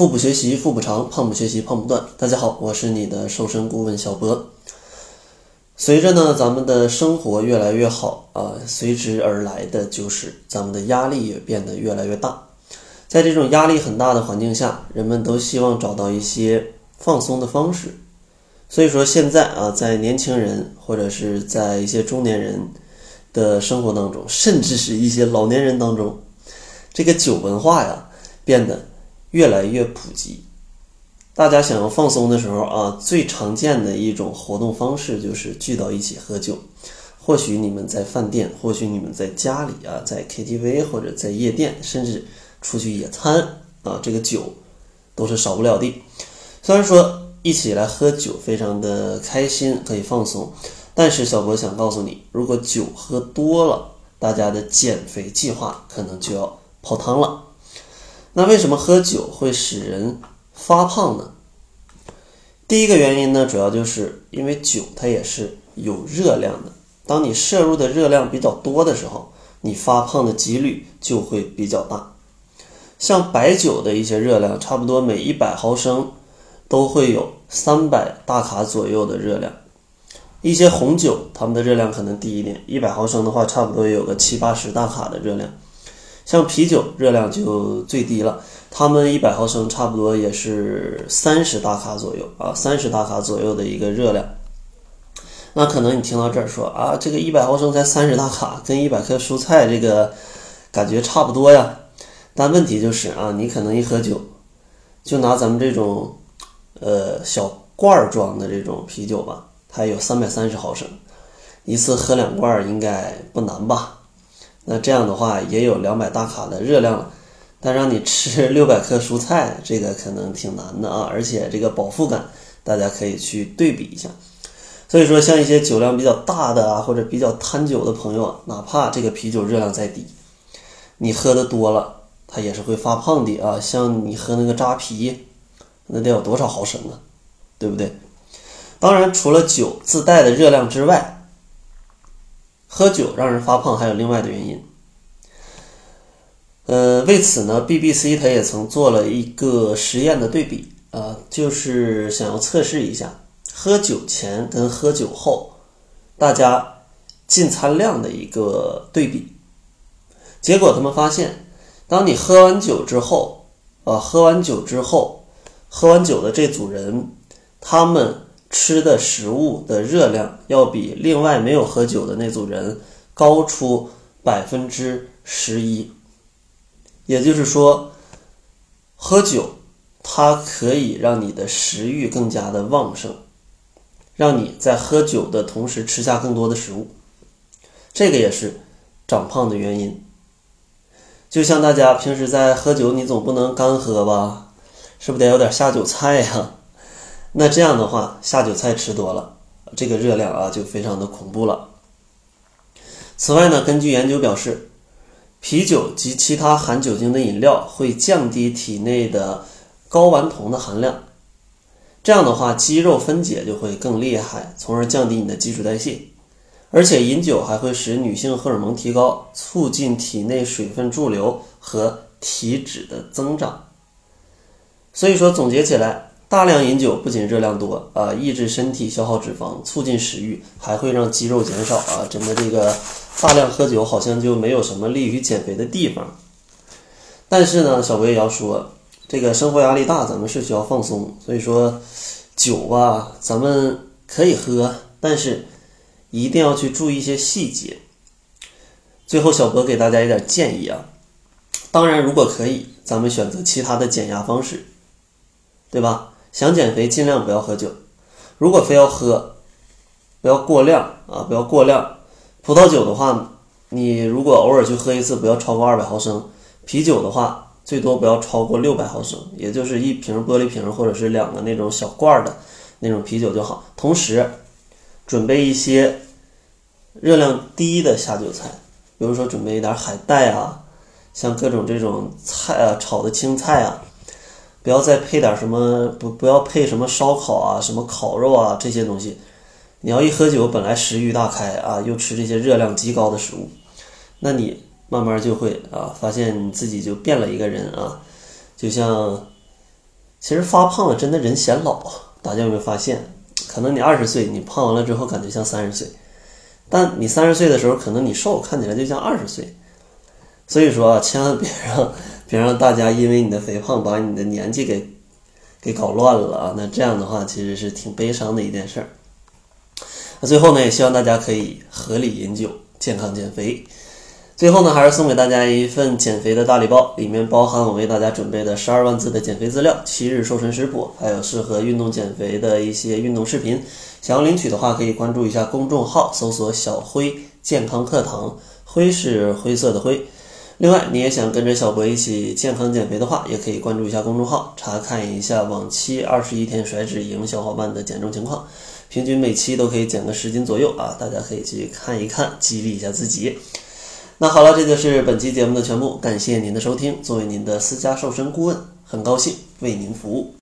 腹部学习腹部长，胖不学习胖不断。大家好，我是你的瘦身顾问小博。随着呢咱们的生活越来越好啊，随之而来的就是咱们的压力也变得越来越大。在这种压力很大的环境下，人们都希望找到一些放松的方式。所以说现在啊，在年轻人或者是在一些中年人的生活当中，甚至是一些老年人当中，这个酒文化呀变得。越来越普及，大家想要放松的时候啊，最常见的一种活动方式就是聚到一起喝酒。或许你们在饭店，或许你们在家里啊，在 KTV 或者在夜店，甚至出去野餐啊，这个酒都是少不了的。虽然说一起来喝酒非常的开心，可以放松，但是小博想告诉你，如果酒喝多了，大家的减肥计划可能就要泡汤了。那为什么喝酒会使人发胖呢？第一个原因呢，主要就是因为酒它也是有热量的。当你摄入的热量比较多的时候，你发胖的几率就会比较大。像白酒的一些热量，差不多每一百毫升都会有三百大卡左右的热量。一些红酒，它们的热量可能低一点，一百毫升的话，差不多有个七八十大卡的热量。像啤酒热量就最低了，他们一百毫升差不多也是三十大卡左右啊，三十大卡左右的一个热量。那可能你听到这儿说啊，这个一百毫升才三十大卡，跟一百克蔬菜这个感觉差不多呀。但问题就是啊，你可能一喝酒，就拿咱们这种呃小罐装的这种啤酒吧，它有三百三十毫升，一次喝两罐应该不难吧？那这样的话也有两百大卡的热量了，但让你吃 六百克蔬菜，这个可能挺难的啊！而且这个饱腹感，大家可以去对比一下。所以说，像一些酒量比较大的啊，或者比较贪酒的朋友，哪怕这个啤酒热量再低，你喝的多了，它也是会发胖的啊！像你喝那个扎啤，那得有多少毫升啊？对不对？当然，除了酒自带的热量之外，喝酒让人发胖，还有另外的原因。呃，为此呢，BBC 他也曾做了一个实验的对比啊，就是想要测试一下喝酒前跟喝酒后大家进餐量的一个对比。结果他们发现，当你喝完酒之后，啊，喝完酒之后，喝完酒的这组人，他们。吃的食物的热量要比另外没有喝酒的那组人高出百分之十一，也就是说，喝酒它可以让你的食欲更加的旺盛，让你在喝酒的同时吃下更多的食物，这个也是长胖的原因。就像大家平时在喝酒，你总不能干喝吧？是不是得有点下酒菜呀？那这样的话，下酒菜吃多了，这个热量啊就非常的恐怖了。此外呢，根据研究表示，啤酒及其他含酒精的饮料会降低体内的睾丸酮的含量，这样的话肌肉分解就会更厉害，从而降低你的基础代谢。而且饮酒还会使女性荷尔蒙提高，促进体内水分驻留和体脂的增长。所以说，总结起来。大量饮酒不仅热量多啊，抑制身体消耗脂肪，促进食欲，还会让肌肉减少啊。整个这个大量喝酒好像就没有什么利于减肥的地方。但是呢，小薇也要说，这个生活压力大，咱们是需要放松。所以说，酒吧咱们可以喝，但是一定要去注意一些细节。最后，小博给大家一点建议啊，当然如果可以，咱们选择其他的减压方式，对吧？想减肥，尽量不要喝酒。如果非要喝，不要过量啊，不要过量。葡萄酒的话，你如果偶尔去喝一次，不要超过二百毫升。啤酒的话，最多不要超过六百毫升，也就是一瓶玻璃瓶或者是两个那种小罐儿的那种啤酒就好。同时，准备一些热量低的下酒菜，比如说准备一点海带啊，像各种这种菜啊，炒的青菜啊。不要再配点什么不不要配什么烧烤啊什么烤肉啊这些东西，你要一喝酒本来食欲大开啊又吃这些热量极高的食物，那你慢慢就会啊发现你自己就变了一个人啊，就像其实发胖了真的人显老，大家有没有发现？可能你二十岁，你胖完了之后感觉像三十岁，但你三十岁的时候，可能你瘦，看起来就像二十岁。所以说啊，千万别让别让大家因为你的肥胖把你的年纪给给搞乱了啊！那这样的话其实是挺悲伤的一件事儿。那最后呢，也希望大家可以合理饮酒，健康减肥。最后呢，还是送给大家一份减肥的大礼包，里面包含我为大家准备的十二万字的减肥资料、七日瘦身食谱，还有适合运动减肥的一些运动视频。想要领取的话，可以关注一下公众号，搜索“小辉健康课堂”，灰是灰色的灰。另外，你也想跟着小博一起健康减肥的话，也可以关注一下公众号，查看一下往期二十一天甩脂营小伙伴的减重情况，平均每期都可以减个十斤左右啊！大家可以去看一看，激励一下自己。那好了，这就是本期节目的全部，感谢您的收听。作为您的私家瘦身顾问，很高兴为您服务。